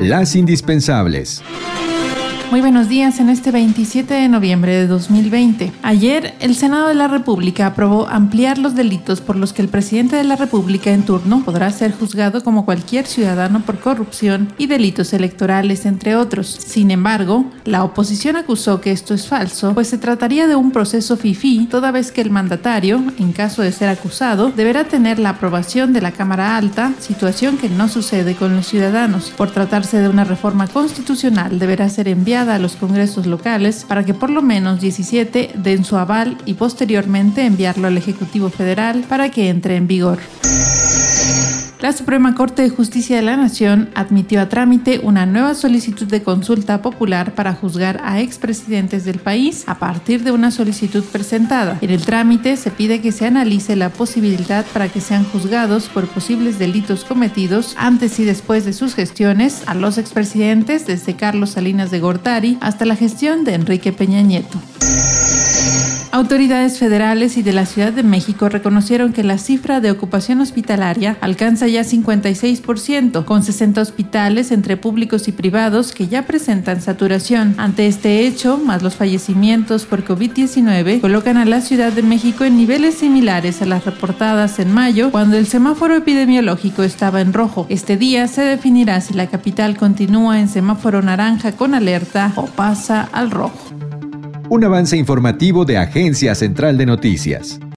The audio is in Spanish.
Las indispensables. Muy buenos días en este 27 de noviembre de 2020. Ayer, el Senado de la República aprobó ampliar los delitos por los que el presidente de la República en turno podrá ser juzgado como cualquier ciudadano por corrupción y delitos electorales, entre otros. Sin embargo, la oposición acusó que esto es falso, pues se trataría de un proceso FIFI, toda vez que el mandatario, en caso de ser acusado, deberá tener la aprobación de la Cámara Alta, situación que no sucede con los ciudadanos. Por tratarse de una reforma constitucional, deberá ser a los congresos locales para que por lo menos 17 den su aval y posteriormente enviarlo al Ejecutivo Federal para que entre en vigor. La Suprema Corte de Justicia de la Nación admitió a trámite una nueva solicitud de consulta popular para juzgar a expresidentes del país a partir de una solicitud presentada. En el trámite se pide que se analice la posibilidad para que sean juzgados por posibles delitos cometidos antes y después de sus gestiones a los expresidentes desde Carlos Salinas de Gortari hasta la gestión de Enrique Peña Nieto. Autoridades federales y de la Ciudad de México reconocieron que la cifra de ocupación hospitalaria alcanza ya 56%, con 60 hospitales entre públicos y privados que ya presentan saturación. Ante este hecho, más los fallecimientos por COVID-19, colocan a la Ciudad de México en niveles similares a las reportadas en mayo, cuando el semáforo epidemiológico estaba en rojo. Este día se definirá si la capital continúa en semáforo naranja con alerta o pasa al rojo un avance informativo de Agencia Central de Noticias.